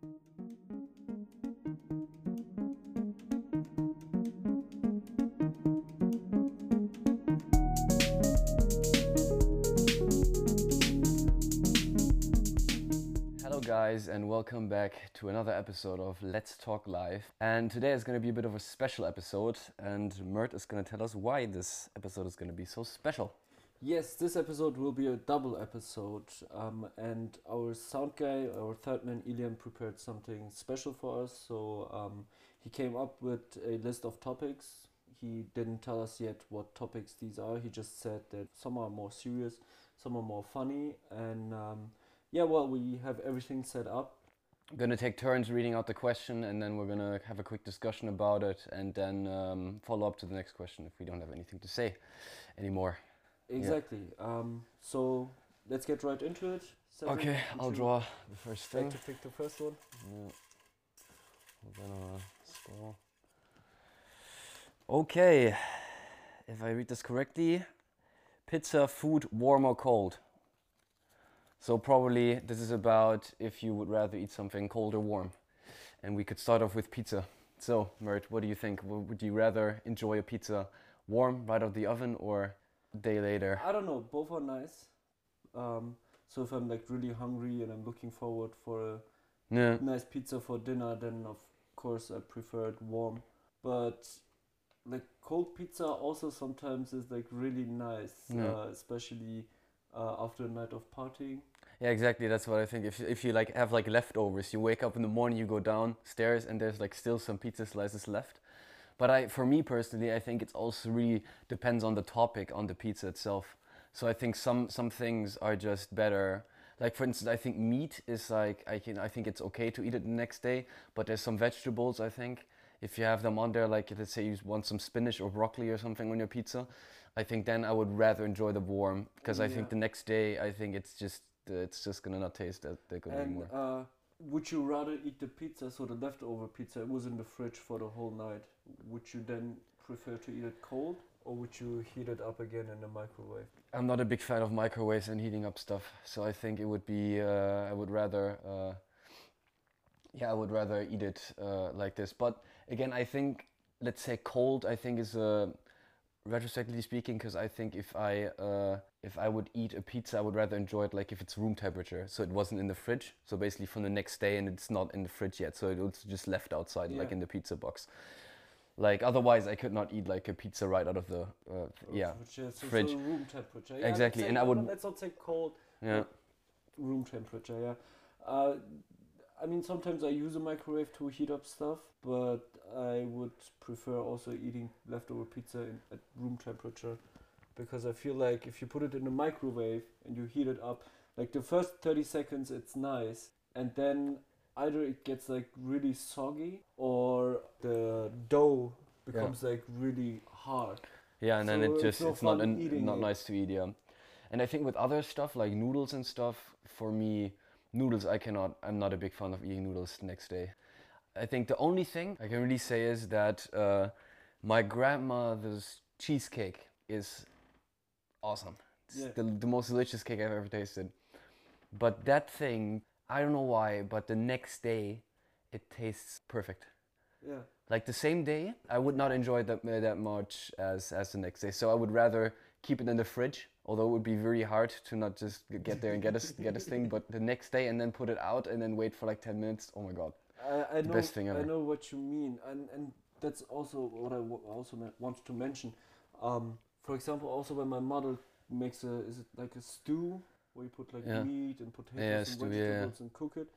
Hello, guys, and welcome back to another episode of Let's Talk Live. And today is going to be a bit of a special episode, and Mert is going to tell us why this episode is going to be so special. Yes, this episode will be a double episode, um, and our sound guy, our third man Ilian, prepared something special for us. So um, he came up with a list of topics. He didn't tell us yet what topics these are. He just said that some are more serious, some are more funny, and um, yeah, well, we have everything set up. going to take turns reading out the question, and then we're going to have a quick discussion about it, and then um, follow up to the next question if we don't have anything to say anymore. Exactly. Um, so let's get right into it. Seven, Okay, I'll draw the first Like thing. to pick the first one. Yeah. Hold on, scroll. Okay, if I read this correctly, pizza food warm or cold. So probably this is about if you would rather eat something cold or warm, and we could start off with pizza. So, Mert, what do you think? Would you rather enjoy a pizza warm right out of the oven or day later? I don't know. Both are nice. Um, so if I'm like really hungry and I'm looking forward for a Yeah. nice pizza for dinner, then of course I prefer it warm. But like cold pizza also sometimes is like really nice, Yeah. uh, especially uh, after a night of partying. Yeah, exactly. That's what I think. If if you like have like leftovers, you wake up in the morning, you go downstairs, and there's like still some pizza slices left. But I, for me personally, I think it also really depends on the topic on the pizza itself. So I think some some things are just better. Like for instance, I think meat is like I can I think it's okay to eat it the next day. But there's some vegetables I think if you have them on there, like let's say you want some spinach or broccoli or something on your pizza, I think then I would rather enjoy the warm because I think the next day I think it's just it's just gonna not taste that, that good And anymore. uh, would you rather eat the pizza, so the leftover pizza, it was in the fridge for the whole night? Would you then prefer to eat it cold, or would you heat it up again in the microwave? I'm not a big fan of microwaves and heating up stuff, so I think it would be uh, I would rather uh, yeah I would rather eat it uh, like this. But again, I think let's say cold. I think is uh, retrospectively speaking because I think if I uh, if I would eat a pizza, I would rather enjoy it like if it's room temperature, so it wasn't in the fridge. So basically from the next day, and it's not in the fridge yet, so it was just left outside like in the pizza box. Like otherwise, I could not eat like a pizza right out of the uh, yeah is fridge. so room temperature. Yeah, Exactly, say- and I would- Let's not say cold. yeah. room temperature yeah uh, i mean sometimes i use a microwave to heat up stuff but i would prefer also eating leftover pizza in, at room temperature because i feel like if you put it in a microwave and you heat it up like the first 30 seconds it's nice and then either it gets like really soggy or the dough becomes like really hard Yeah, and then So it it's just no it's not an, not it. nice to eat. Yeah, and I think with other stuff like noodles and stuff, for me, noodles I cannot. I'm not a big fan of eating noodles the next day. I think the only thing I can really say is that uh, my grandmother's cheesecake is awesome. It's Yeah. the, the most delicious cake I've ever tasted. But that thing, I don't know why, but the next day, it tastes perfect yeah like the same day i would not enjoy that, uh, that much as as the next day so i would rather keep it in the fridge although it would be very hard to not just get there and get us get this thing but the next day and then put it out and then wait for like 10 minutes oh my god I, I know, best thing ever. I know what you mean, and and that's also what I w- also me- wanted to mention. Um, for example, also when my mother makes a is it like a stew where you put like Yeah. meat and potatoes Yeah, and stew, vegetables and cook it.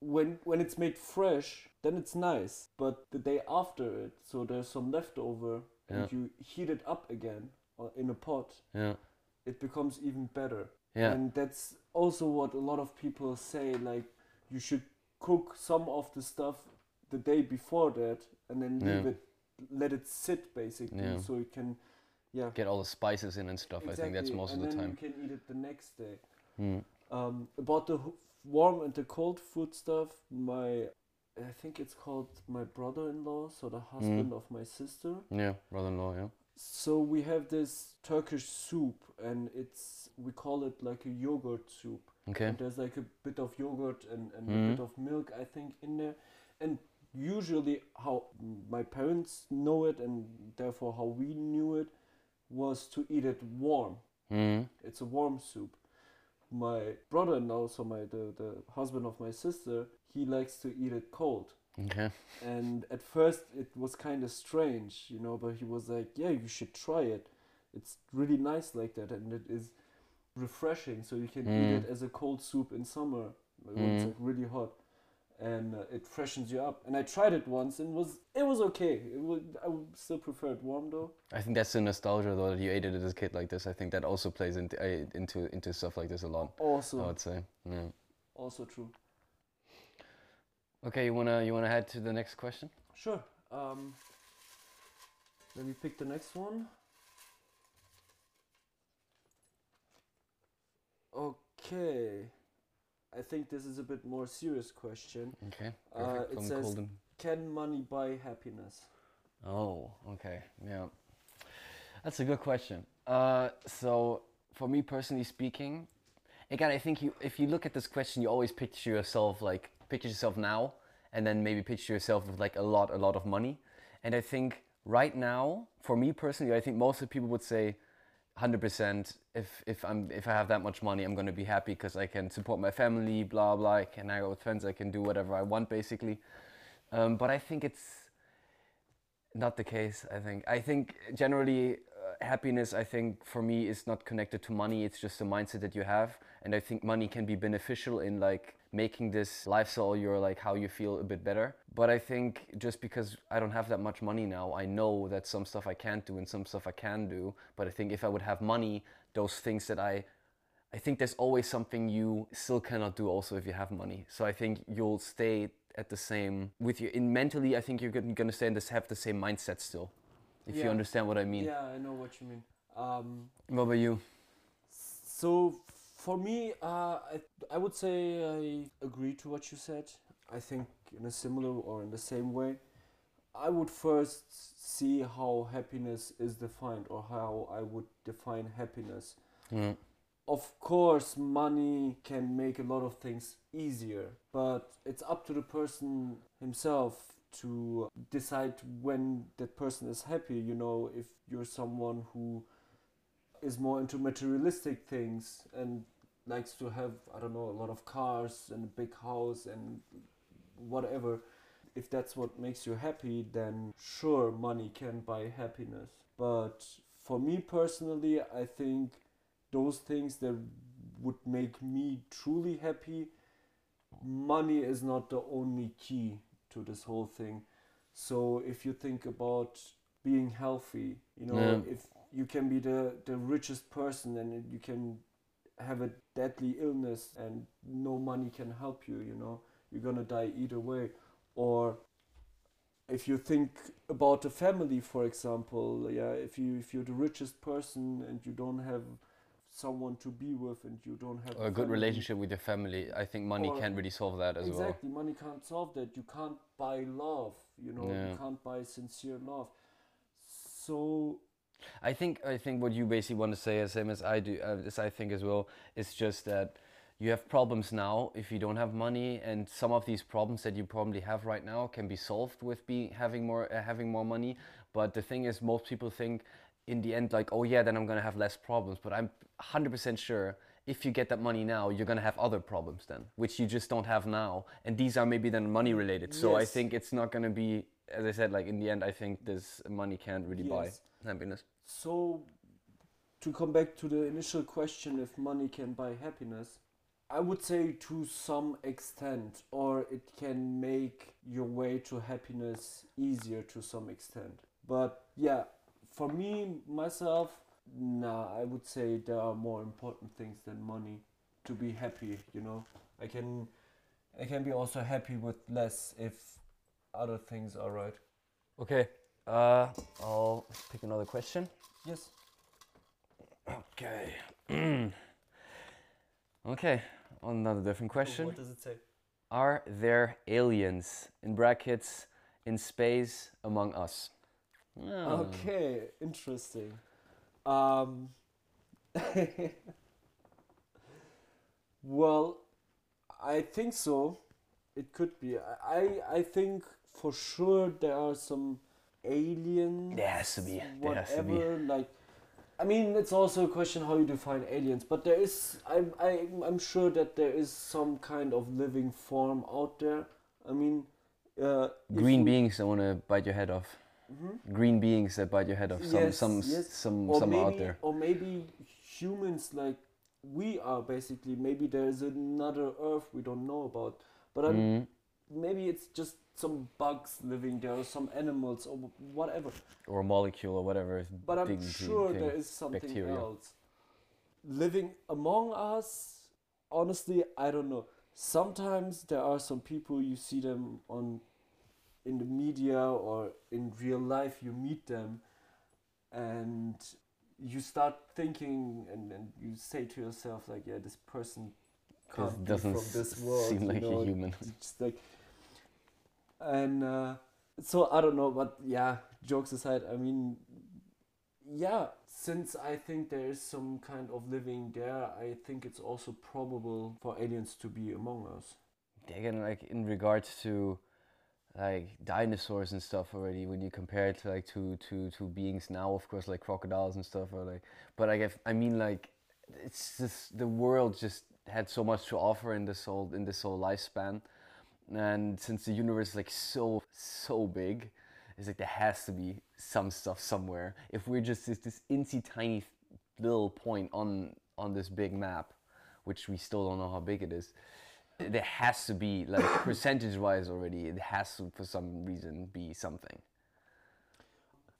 When when it's made fresh, then it's nice. But the day after it, so there's some leftover, and you heat it up again or in a pot, yeah it becomes even better. yeah And that's also what a lot of people say like you should cook some of the stuff the day before that and then leave it let it sit basically Yeah. so it can yeah get all the spices in and stuff i think that's most and of the then time you can eat it the next day. Hmm. Um, about the warm and the cold food stuff, my I think it's called my brother-in-law, so the husband of my sister. yeah brother-in-law yeah So we have this Turkish soup, and it's we call it like a yogurt soup. Okay. And there's like a bit of yogurt and, and a Mhm. bit of milk, I think, in there. And usually, how my parents know it, and therefore how we knew it, was to eat it warm. Mm. It's a warm soup. My brother and also my the, the husband of my sister, he likes to eat it cold. Okay. And at first it was kind of strange, you know, but he was like, "Yeah, you should try it. It's really nice like that, and it is refreshing. So you can eat Mm. it as a cold soup in summer when it's Mm. like really hot, and uh, it freshens you up." And I tried it once, and was it was okay. It I would still prefer it warm though. I think that's the nostalgia though that you ate it as a kid like this. I think that also plays into uh, into into stuff like this a lot. Also, I would say. Yeah. also true. Okay, you wanna you wanna head to the next question? Sure. Um, let me pick the next one. Okay. I think this is a bit more serious question. Okay. Uh, it says- Can money buy happiness? Oh, okay. Yeah. That's a good question. Uh, so for me personally speaking, again, I think you if you look at this question, you always picture yourself like picture yourself now, and then maybe picture yourself with like a lot, a lot of money. And I think right now, for me personally, I think most of the people would say, hundred percent. If if I'm if I have that much money, I'm gonna be happy because I can support my family, blah blah. I can hang out with friends. I can do whatever I want, basically. Um, but I think it's not the case. I think. I think generally uh, happiness. I think for me is not connected to money. It's just a mindset that you have, and I think money can be beneficial in like making this lifestyle your like how you feel a bit better. But I think just because I don't have that much money now, I know that some stuff I can't do and some stuff I can do. But I think if I would have money, those things that I I think there's always something you still cannot do also if you have money. So I think you'll stay at the same with you in mentally I think you're gonna stay and just have the same mindset still. If you understand what I mean. Yeah, I know what you mean. Um, What about you? So for me, uh, I I would say I agree to what you said. I think in a similar or in the same way. I would first see how happiness is defined or how I would define happiness. Mm. Of course, money can make a lot of things easier, but it's up to the person himself to decide when that person is happy. You know, if you're someone who is more into materialistic things and likes to have, I don't know, a lot of cars and a big house and whatever, if that's what makes you happy, then sure, money can buy happiness. But for me personally, I think those things that would make me truly happy, money is not the only key to this whole thing. So if you think about being healthy, you know, Yeah. if you can be the, the richest person and you can have a deadly illness and no money can help you, you know, you're gonna die either way. Or if you think about a family, for example, yeah, if you if you're the richest person and you don't have someone to be with and you don't have Or a good family- relationship with your family. I think money Or- can't really solve that as well. exactly, money can't solve that. You can't buy love, you know, Yeah. you can't buy sincere love. So I think I think what you basically want to say, as same as I do, uh, as I think as well, is just that you have problems now if you don't have money, and some of these problems that you probably have right now can be solved with being having more uh, having more money. But the thing is, most people think in the end like, oh yeah, then I'm gonna have less problems. But I'm 100% sure if you get that money now, you're gonna have other problems then, which you just don't have now, and these are maybe then money related. So I think it's not gonna be, as I said, like in the end, I think this money can't really buy happiness. So, to come back to the initial question if money can buy happiness, I would say to some extent, or it can make your way to happiness easier to some extent. But yeah, for me, myself, nah, I would say there are more important things than money to be happy, you know. I can I can be also happy with less if other things are right. Okay, uh, I'll pick another question. Yes. Okay. okay, on another different question. What does it say? Are there aliens, in brackets, in space among us? Oh. Okay, interesting. Um, Well, I think so. It could be. I I think for sure there are some aliens. There has to be. There has to be. Whatever. Like, I mean, it's also a question how you define aliens. But there is. I'm I'm, I'm sure that there is some kind of living form out there. I mean, uh, Green beings that want to bite your head off. Mhm. Green beings that bite your head off. Some Yes, some yes. some or some maybe, out there. Or maybe humans like we are basically. Maybe there's another Earth we don't know about. But I'm, Mm. maybe it's just some bugs living there, or some animals, or whatever. Or a molecule or whatever. But I'm sure thing. there is something bacteria. else living among us. Honestly, I don't know. Sometimes there are some people you see them on in the media or in real life you meet them and you start thinking and, and you say to yourself like yeah this person can't be doesn't from this world seem you like know, a human. it's like and uh, so i don't know but yeah jokes aside i mean yeah since i think there is some kind of living there i think it's also probable for aliens to be among us. Again like in regards to like dinosaurs and stuff already when you compare it to like to to to beings now of course like crocodiles and stuff or like but like if, i mean like it's just the world just had so much to offer in this whole in this whole lifespan and since the universe is like so so big it's like there has to be some stuff somewhere. If we're just this, this incy tiny little point on on this big map which we still don't know how big it is there has to be like percentage wise already it has to for some reason be something.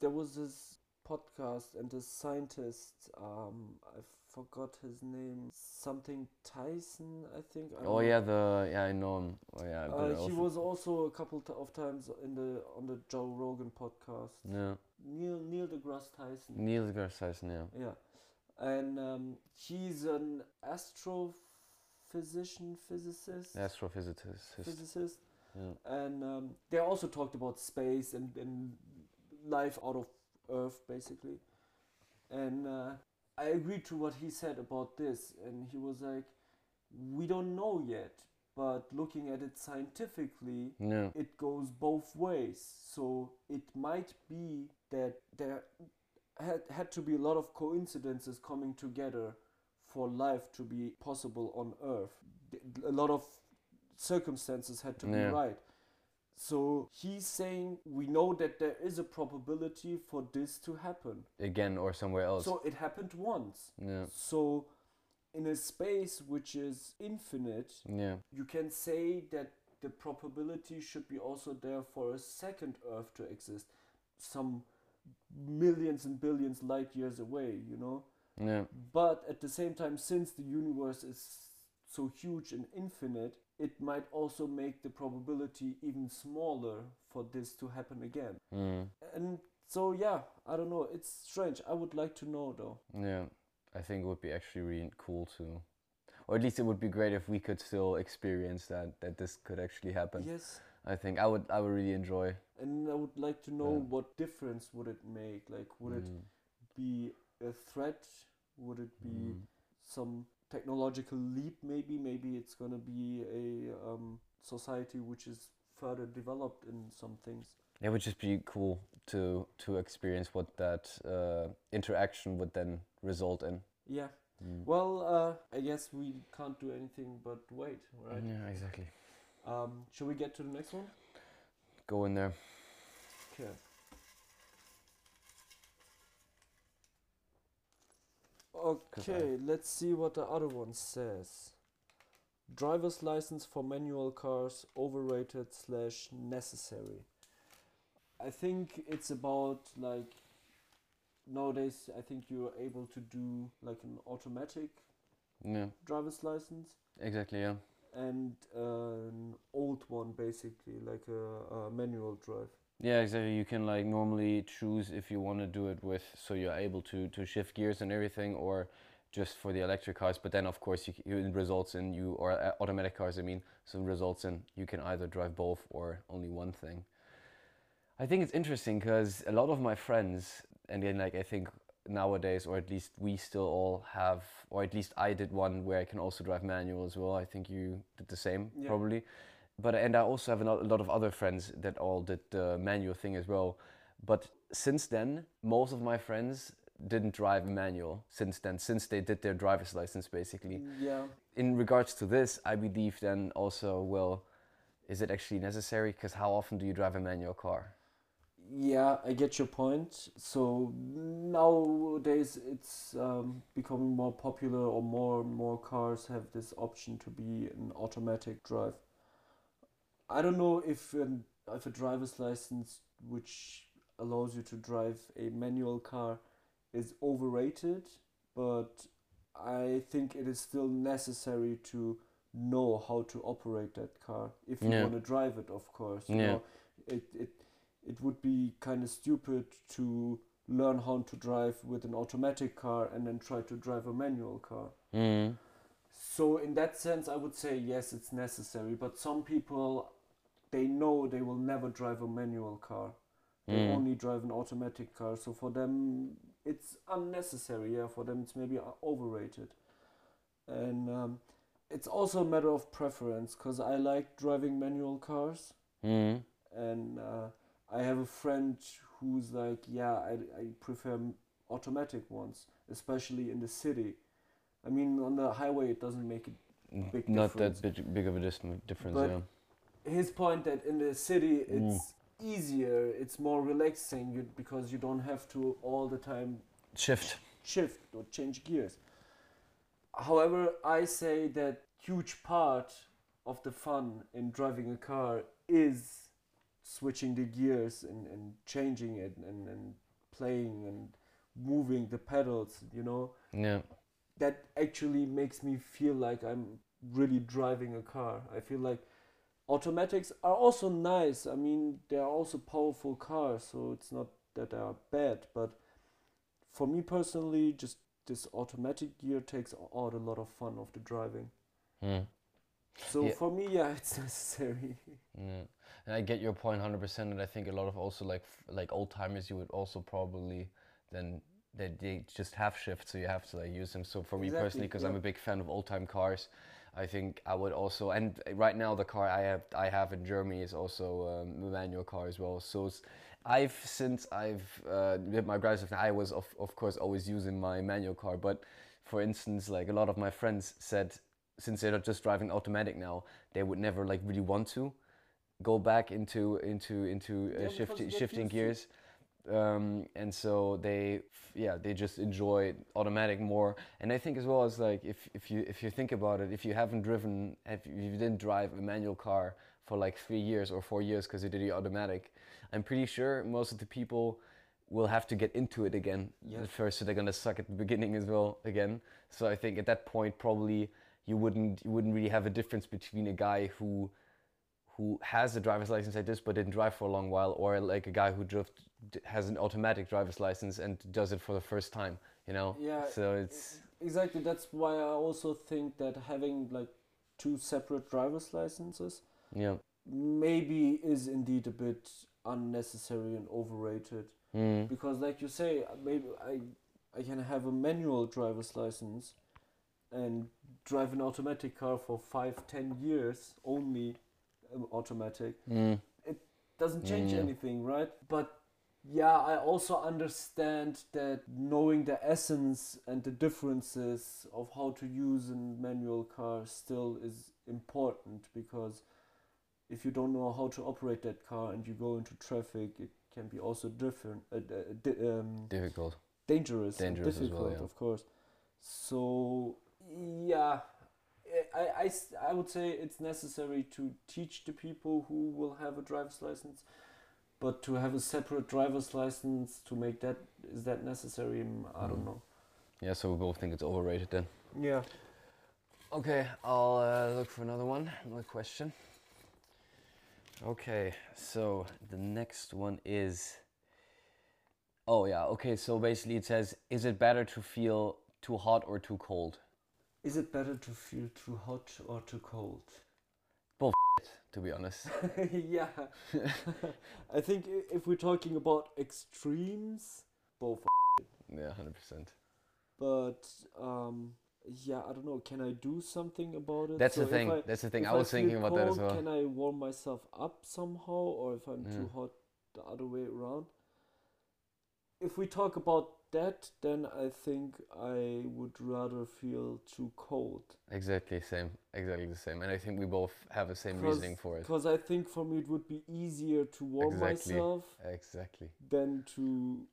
There was this podcast and this scientist um i forgot his name. Something tyson i think. I oh know. yeah the yeah i know him. Oh yeah Uh, he was also a couple of times in the on the Joe Rogan podcast. yeah. Neil Neil deGrasse Tyson. neil deGrasse Tyson yeah. Yeah, and um, he's an astrophysician, physicist, astrophysicist. Physicist, yeah. And um, they also talked about space and, and life out of Earth, basically. And uh, I agreed to what he said about this, and he was like, "We don't know yet, but looking at it scientifically, yeah it goes both ways. So it might be that there had, had to be a lot of coincidences coming together for life to be possible on Earth. A lot of circumstances had to Yeah. be right. So he's saying we know that there is a probability for this to happen. again or somewhere else So it happened once. yeah So in a space which is infinite, yeah you can say that the probability should be also there for a second Earth to exist, some millions and billions light years away, you know. yeah But at the same time, since the universe is so huge and infinite, it might also make the probability even smaller for this to happen again. mm. And so, yeah, I don't know. It's strange. I would like to know though. yeah i think it would be actually really cool to or at least it would be great if we could still experience that that this could actually happen Yes. i think i would i would really enjoy And I would like to know Yeah. what difference would it make? Like, would it Mm. be a threat? Would it be Mm. some technological leap? Maybe, maybe it's gonna be a um, society which is further developed in some things. It would just be cool to to experience what that uh, interaction would then result in. Yeah. Mm. Well, uh, I guess we can't do anything but wait, right? Yeah, exactly. Um, shall we get to the next one? Go in there. Okay. Okay, let's see what the other one says. Driver's license for manual cars overrated slash necessary. I think it's about like nowadays. I think you're able to do like an automatic Yeah, driver's license exactly. Yeah. and uh, an old one, basically like a, a manual drive. Yeah, exactly. You can like normally choose if you want to do it with, so you're able to to shift gears and everything, or just for the electric cars. But then, of course, you, it results in you or uh, automatic cars. I mean, so it results in you can either drive both or only one thing. I think it's interesting because a lot of my friends, and then like I think nowadays, or at least we still all have, or at least I did one where I can also drive manual as well. I think you did the same, Yeah. probably. But and I also have a lot- of other friends that all did the manual thing as well. But since then, most of my friends didn't drive manual since then, since they did their driver's license basically. Yeah. In regards to this, I believe then also, well, is it actually necessary? Because how often do you drive a manual car? Yeah, I get your point. So nowadays it's um, becoming more popular, or more and more cars have this option to be an automatic drive. I don't know if an, if a driver's license which allows you to drive a manual car is overrated, but I think it is still necessary to know how to operate that car if you Yeah. want to drive it, of course. You Yeah. know, it it it would be kind of stupid to learn how to drive with an automatic car and then try to drive a manual car. Mm. So in that sense, I would say yes, it's necessary. But some people, they know they will never drive a manual car. They Mm. only drive an automatic car. So for them, it's unnecessary. Yeah, for them, it's maybe overrated. And um, it's also a matter of preference because I like driving manual cars. Mm. And uh, I have a friend who's like, yeah, I, I prefer automatic ones, especially in the city. I mean, on the highway, it doesn't make it Big Not difference. that big, big of a dis- difference, But- yeah. His point that in the city Mm. it's easier, it's more relaxing you, because you don't have to all the time Shift. shift or change gears. However, I say that huge part of the fun in driving a car is switching the gears and, and changing it and, and playing and moving the pedals, you know. Yeah. that actually makes me feel like I'm really driving a car. I feel like automatics are also nice. I mean, they are also powerful cars, so it's not that they are bad. But for me personally, just this automatic gear takes out a lot of fun of the driving. Mm. So Yeah. for me, yeah, it's necessary. Yeah, and I get your point hundred percent, and I think a lot of also like like old timers, you would also probably then they, they just have shifts, so you have to like use them. So for me Exactly, personally, because I'm a big fan of old time cars, I think I would also. And right now, the car I have I have in Germany is also um, a manual car as well. So I've since I've uh, did my driver's I was of of course always using my manual car, but for instance, like a lot of my friends said, since they're just driving automatic now, they would never like really want to go back into into into uh, because shifting shifting used to gears um, and so they yeah they just enjoy automatic more. And i think as well as like if, if you if you think about it if you haven't driven if you didn't drive a manual car for like three years or four years because you did the automatic i'm pretty sure most of the people will have to get into it again. Yeah. at first so they're gonna suck at the beginning as well again. So i think at that point probably you wouldn't you wouldn't really have a difference between a guy who who has a driver's license like this but didn't drive for a long while or like a guy who just d- has an automatic driver's license and does it for the first time you know Yeah, so it's Exactly. That's why I also think that having like two separate driver's licenses yeah maybe is indeed a bit unnecessary and overrated mm. because like you say maybe i i can have a manual driver's license and drive an automatic car for five ten years only um, automatic Mm. doesn't change Mm. anything right but yeah i also understand that knowing the essence and the differences of how to use a manual car still is important because if you don't know how to operate that car and you go into traffic it can be also different uh, uh, um, difficult dangerous, Dangerous as well, difficult, yeah. of course. So yeah, I, I, I would say it's necessary to teach the people who will have a driver's license, but to have a separate driver's license to make that is that necessary? Mm, I don't Mm. know. yeah so we both think it's overrated then Yeah. okay i'll uh, look for another one another question okay so the next one is oh yeah okay so basically it says is it better to feel too hot or too cold Is it better to feel too hot or too cold? To be honest yeah. I think if we're talking about extremes, both. Yeah, hundred percent. But um, yeah, I don't know. Can I do something about it? That's So the thing. I- That's the thing. I was feel thinking about that as well. Can I warm myself up somehow, or if I'm too hot, the other way around? If we talk about that, then I think I would rather feel too cold. Exactly same. Exactly the same. And I think we both have the same reasoning for it. Because I think for me it would be easier to warm Exactly. myself Exactly. than to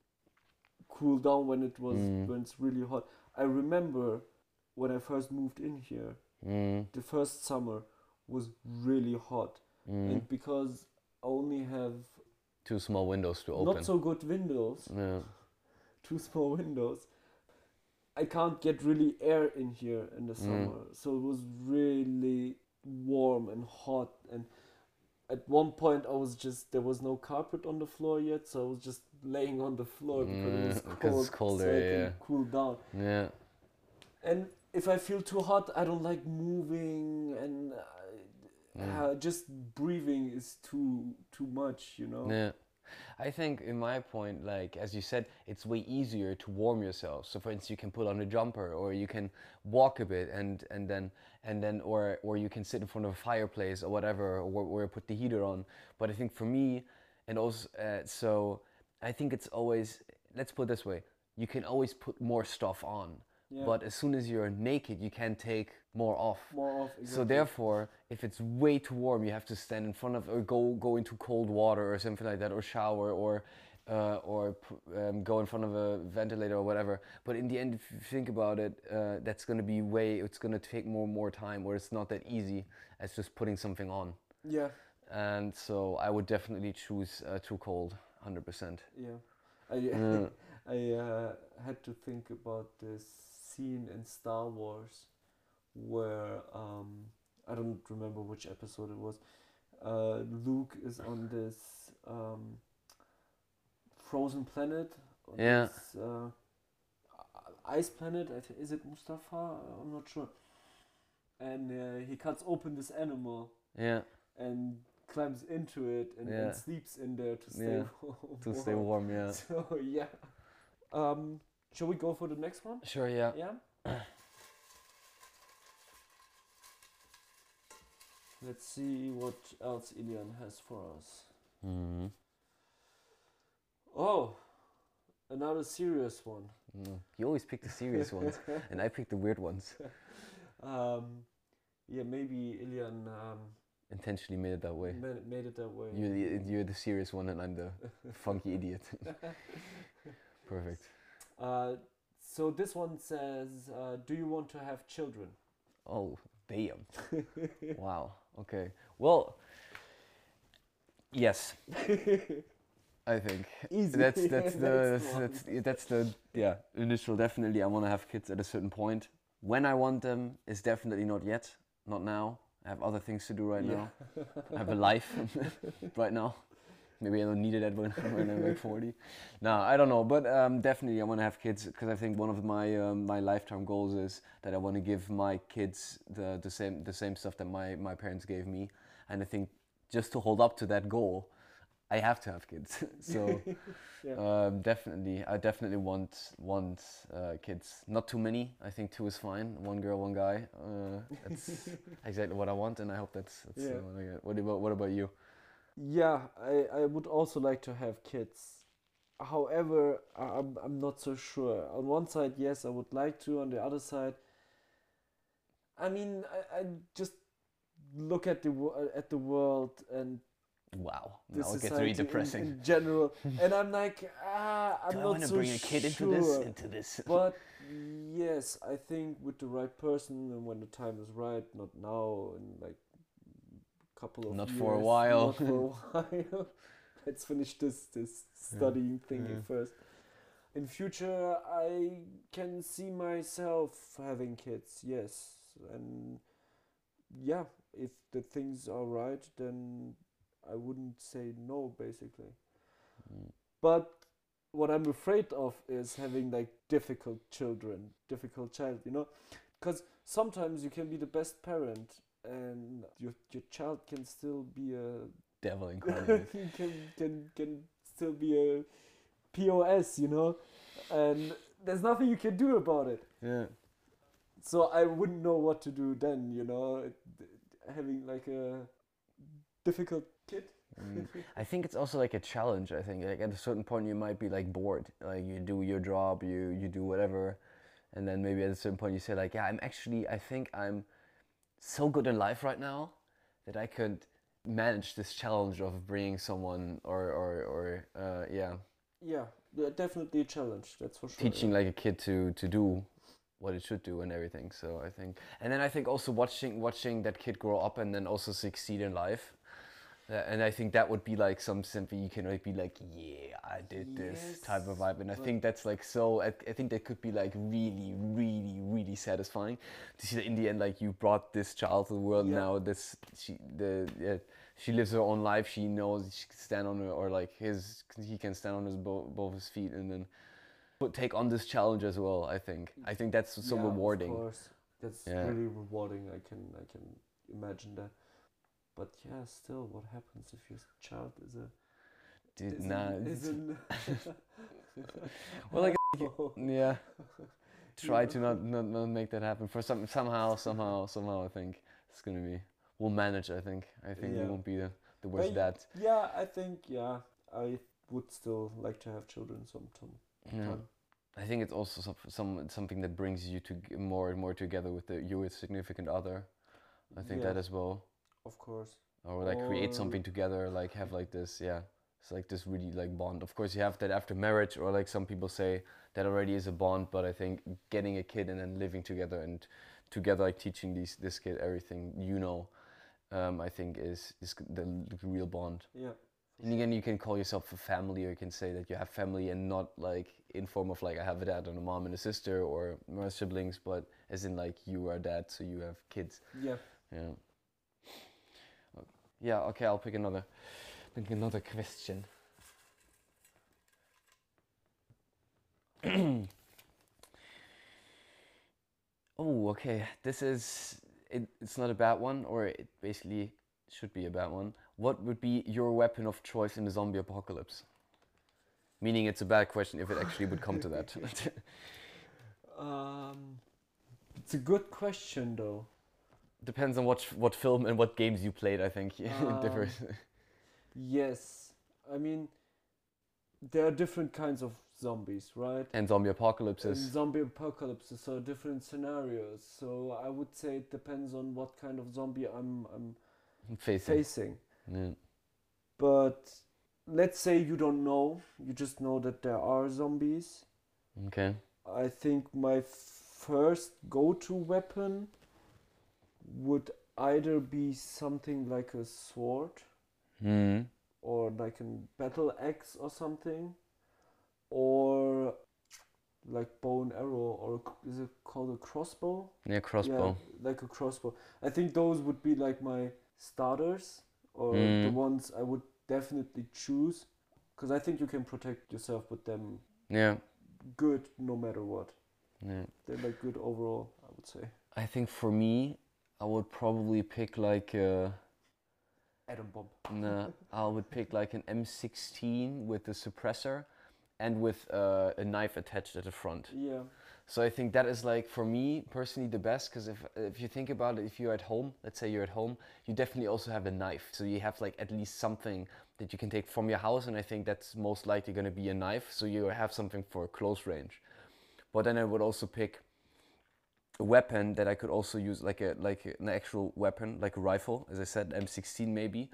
cool down when it was Mm. when it's really hot. I remember when I first moved in here, Mm. the first summer was really hot, Mm. and because I only have Two small windows to open. not so good windows, yeah. Two small windows, I can't get really air in here in the Mm. summer. So it was really warm and hot and at one point I was just there was no carpet on the floor yet, so I was just laying on the floor because it was Mm, cold, it's colder, so I yeah. can cool down. Yeah. And if I feel too hot, I don't like moving and uh, Mm. uh, just breathing is too too much, you know. Yeah. I think in my point, like as you said, it's way easier to warm yourself. So for instance, you can put on a jumper or you can walk a bit and, and then and then or or you can sit in front of a fireplace or whatever or, or put the heater on. But I think for me and also uh, so I think it's always let's put it this way. You can always put more stuff on. Yeah. But as soon as you're naked, you can take more off. more off. So therefore, if it's way too warm, you have to stand in front of or go go into cold water or something like that, or shower or uh, or um, go in front of a ventilator or whatever. But in the end, if you think about it, uh, that's going to be way. It's going to take more and more time, or it's not that easy as just putting something on. yeah, And so I would definitely choose uh, too cold, hundred percent. yeah. I Yeah. I uh, had to think about this scene in Star Wars where um, I don't remember which episode it was. Uh, Luke is on this um, frozen planet. Yeah. This, uh, ice planet. I is it Mustafar? I'm not sure. And uh, he cuts open this animal Yeah, and climbs into it and, Yeah. and sleeps in there to stay Yeah, to stay warm. Yeah. so yeah. Um, shall we go for the next one? Sure. Yeah. Yeah. Let's see what else Ilian has for us. hmm Oh, another serious one. Mm. You always pick the serious ones, and I pick the weird ones. Um, yeah, maybe Ilian um, Intentionally made it that way. made, made it that way. You're the, you're the serious one, and I'm the funky idiot. Perfect. Uh, so this one says, uh, "Do you want to have children?" Oh, damn. wow. Okay. Well, yes. I think Easy. that's that's the that's that's the yeah initial. Definitely, I want to have kids at a certain point. When I want them is definitely not yet, not now. I have other things to do right Yeah. now. I have a life right now. Maybe I don't need it at when, when I'm like 40. No, I don't know, but um, definitely I want to have kids because I think one of my um, my lifetime goals is that I want to give my kids the, the same the same stuff that my, my parents gave me, and I think just to hold up to that goal, I have to have kids. so Yeah. um, definitely, I definitely want want uh, kids. Not too many. I think two is fine. One girl, one guy. Uh, that's exactly what I want, and I hope that's, that's Yeah. what I get. What about what about you? Yeah, I, I would also like to have kids. However, I- I'm, I'm not so sure. On one side, yes, I would like to. On the other side, I mean, I, I just look at the wo- at the world and Wow, this now it gets really depressing. in, general, and I'm like, ah, I'm Do I not want to so bring a kid sure. into this? Into this? But yes, I think with the right person and when the time is right, not now, in like couple of Not years, for a while. Not for a while. Let's finish this this Yeah. studying thing Yeah. first. In future, I can see myself having kids. Yes, and yeah, if the things are right, then I wouldn't say no. Basically. Mm. But what I'm afraid of is having like difficult children, difficult child, you know, because sometimes you can be the best parent and your your child can still be a Devil incarnate. can can can still be a POS, you know, and there's nothing you can do about it. Yeah. So I wouldn't know what to do then. You know, having like a difficult kid. Mm. I think it's also like a challenge. I think like at a certain point you might be like bored. Like you do your job, you you do whatever, and then maybe at a certain point you say like, yeah, I'm actually I think I'm so good in life right now that I could manage this challenge of bringing someone or or or uh, yeah Yeah, yeah, definitely a challenge. That's for sure. teaching like a kid to to do what it should do and everything. So I think, and then I think also watching watching that kid grow up and then also succeed in life. Uh, and I think that would be like some something you can like be like, yeah, I did this type of vibe, and I think that's like so. I, I think that could be like really, really, really satisfying to see that in the end, like you brought this child to the world. Yeah. Now this she the yeah, she lives her own life. She knows she can stand on her or like his he can stand on his bo- both his feet and then but take on this challenge as well. I think I think that's so Yeah, rewarding. Of course, that's really rewarding. I can I can imagine that. But yeah, still, what happens if your child is a Dude, is nah, an, is an well, like Oh, yeah, try to not, not not make that happen for some somehow somehow somehow. I think it's gonna be we'll manage. I think I think we won't be the the worst But dad. yeah, I think yeah, I would still like to have children sometime. Yeah. I think it's also some, some something that brings you to more and more together with the your significant other. I think that as well, Of course. or like create something together, like have like this, yeah. It's like this really like bond. Of course, you have that after marriage, or like some people say that already is a bond. But I think getting a kid and then living together and together, like teaching these this kid everything you know, um, I think is is the, the real bond. Yeah. And again, you can call yourself a family, or you can say that you have family, and not like in form of like I have a dad and a mom and a sister, or my siblings, but as in like you are dad, so you have kids. Yeah. Yeah. Yeah. Okay, I'll pick another. Pick another question. oh, okay. This is. It, it's not a bad one, or it basically should be a bad one. What would be your weapon of choice in the zombie apocalypse? Meaning, it's a bad question if it actually would come to that. Um, it's a good question though. Depends on what what film and what games you played. I think it Um, differs. Yes, I mean, there are different kinds of zombies, right? And zombie And apocalypses. zombie apocalypses are different scenarios. So I would say it depends on what kind of zombie I'm I'm Facing. facing. Yeah. But let's say you don't know, you just know that there are zombies. Okay. I think my first go-to weapon would either be something like a sword Hmm. or like a battle axe or something, or like bow and arrow, or is it called a crossbow? Yeah, crossbow. Yeah, like a crossbow. I think those would be like my starters, or the Mm. ones I would definitely choose, because I think you can protect yourself with them Yeah. good no matter what. Yeah. They're like good overall, I would say. I think for me, I would probably pick like a. Atom bomb. Nah, I would pick like an M16 with a suppressor, and with uh, a knife attached at the front. Yeah. So I think that is like for me personally the best because if if you think about it, if you're at home, let's say you're at home, you definitely also have a knife. So you have like at least something that you can take from your house, and I think that's most likely going to be a knife. So you have something for close range. But then I would also pick a weapon that I could also use like a like an actual weapon, like a rifle, as I said, M16 maybe.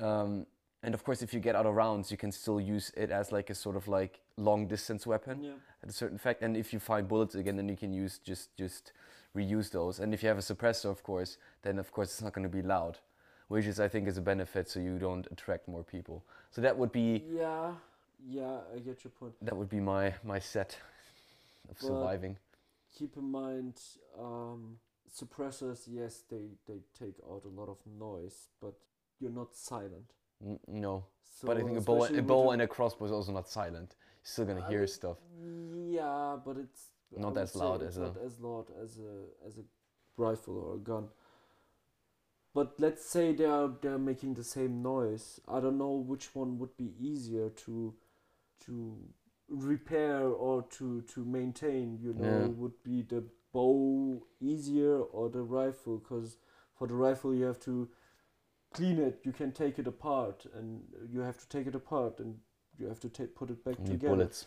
Um, and of course, if you get out of rounds, you can still use it as like a sort of like long distance weapon Yeah. at a certain fact. And if you find bullets again, then you can use just just reuse those. And if you have a suppressor, of course, then of course it's not going to be loud, which is I think is a benefit, so you don't attract more people. So that would be Yeah. Yeah, I get your point. that would be my my set of But- surviving. Keep in mind, um, suppressors, yes, they, they take out a lot of noise, but you're not silent. N- no, So but I think a bow, a bow and a crossbow is also not silent. You're still gonna I hear mean, stuff. Yeah, but it's Not as loud as a- not as loud as a as a rifle or a gun. But let's say they are they're making the same noise. I don't know which one would be easier to to repair or to to maintain you know Yeah. would be the bow easier or the rifle? Because for the rifle you have to clean it. You can take it apart and you have to take it apart and you have to ta- put it back You together. bullets.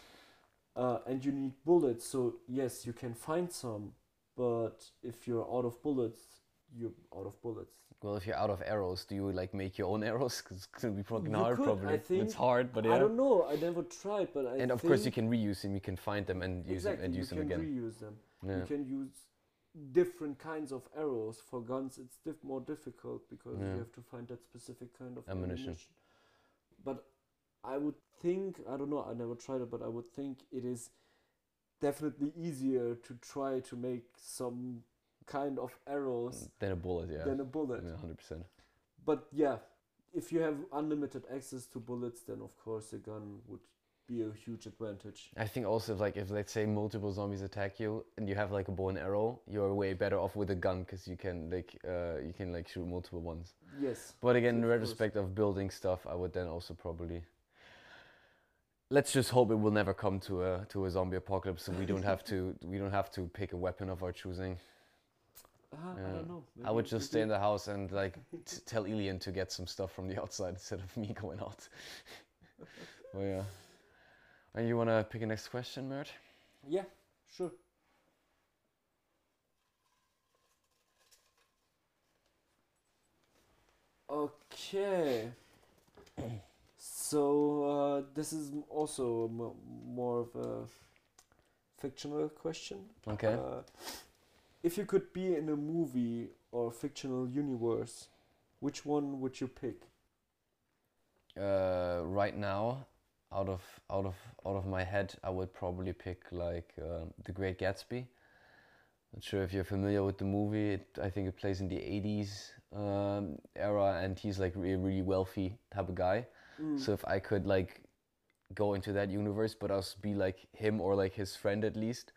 uh, and you need bullets. So yes you can find some but if you're out of bullets you're out of bullets Well, if you're out of arrows, do you like make your own arrows? Because it's gonna be fucking You hard, could, I probably. think. it's hard, but yeah. i don't know i never tried but i and of course, you can reuse them. You can find them and use exactly them and use them again. You can reuse them yeah. you can use different kinds of arrows for guns it's diff- more difficult because Yeah. you have to find that specific kind of Ammunition. ammunition. but i would think i don't know i never tried it but i would think it is definitely easier to try to make some kind of arrows than a bullet, yeah. than a bullet Yeah, hundred percent. but yeah if you have unlimited access to bullets then of course a gun would be a huge advantage I think also if, like if let's say multiple zombies attack you and you have like a bow and arrow, you're way better off with a gun because you can like uh, you can like shoot multiple ones. yes But again, in course. retrospect of building stuff, I would then also probably. Let's just hope it will never come to a to a zombie apocalypse, so we don't have to we don't have to pick a weapon of our choosing. Uh, i don't know I would just stay in the house and like t- tell Elian to get some stuff from the outside instead of me going out. well, yeah. And you wanna pick a next question, Mert? Yeah, sure. Okay. So uh, this is also m- more of a fictional question. Okay. Uh, if you could be in a movie or fictional universe, which one would you pick? uh, right now, out of out of out of my head, I would probably pick like uh, The Great Gatsby. Not sure if you're familiar with the movie. It, I think it plays in the '80s um, era, and he's like really really wealthy type of guy. Mm. So if I could like go into that universe, but also be like him or like his friend at least,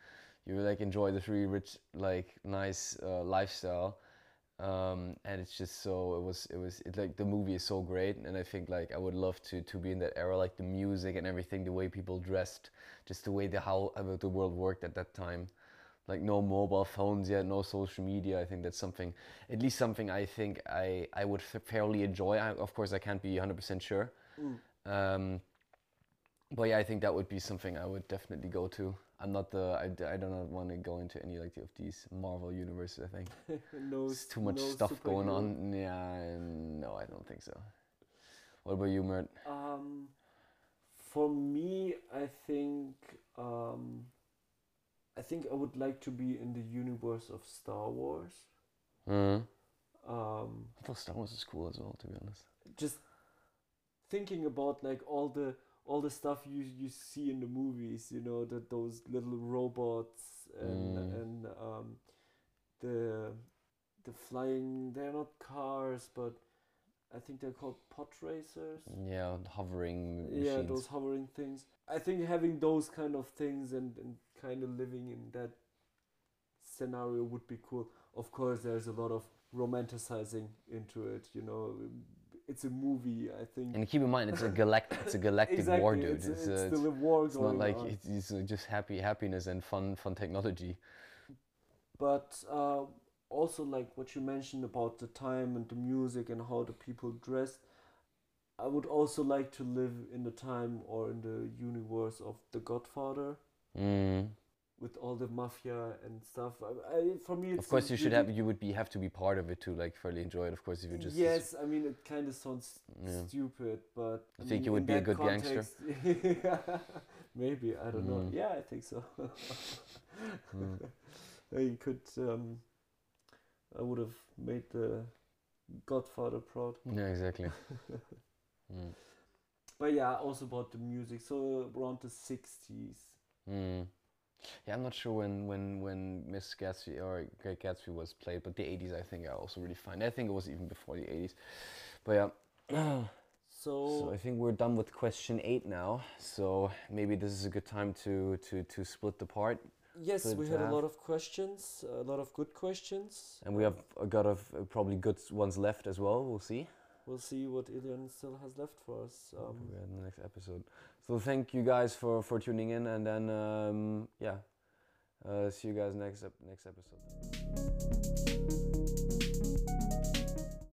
you like enjoy this really rich, like nice uh, lifestyle. Um, and it's just so it was it was it like the movie is so great, and I think like I would love to to be in that era, like the music and everything, the way people dressed, just the way the how the world worked at that time. Like no mobile phones yet, no social media. I think that's something, at least something I think I I would fairly enjoy. I, of course, I can't be 100% sure. Mm. Um, but yeah, I think that would be something I would definitely go to. I'm not the I, I do not want to go into any like of these Marvel universes. I think no, there's too much no stuff going on. Yeah, no, I don't think so. What about you, Mert? Um, for me, I think um, I think I would like to be in the universe of Star Wars. Uh, Um, I thought Star Wars is cool as well, to be honest. just thinking about like all the all the stuff you you see in the movies, you know, that those little robots and Mm. and um, the the flying. They're not cars, but I think they're called pod racers. Yeah, hovering machines. Yeah, those hovering things. I think having those kind of things and, and kind of living in that scenario would be cool. Of course, there's a lot of romanticizing into it. You know, it's a movie. I think. And keep in mind, it's a galactic, it's a galactic war, dude. It's, It's, it's, uh, a war it's not like it's, it's uh, just happy happiness and fun fun technology. but uh, also like what you mentioned about the time and the music and how the people dressed i would also like to live in the time or in the universe of the godfather Mm. With all the mafia and stuff I, I, for me it's Of course, you should really- have you would be have to be part of it to like fairly enjoy it. Of course, if you just yes i mean it kind of sounds Yeah. stupid but You I think mean, you would be a good gangster? maybe i don't know Mm. yeah i think so Mm. I could um, I would have made the Godfather proud. Yeah, exactly. mm. But yeah, also about the music. So around the sixties. Yeah, I'm not sure when when when Miss Gatsby or Great Gatsby was played, but the 80s I think are also really fine. I think it was even before the 80s. But yeah. So, So I think we're done with question eight now. So maybe this is a good time to to to split the part. yes, we had a lot of questions, a lot of good questions. And we have a lot of probably good ones left as well. We'll see. We'll see what Ilian still has left for us. Um, Um, in the next episode. So thank you guys for for tuning in, and then um, yeah, uh, see you guys next next episode.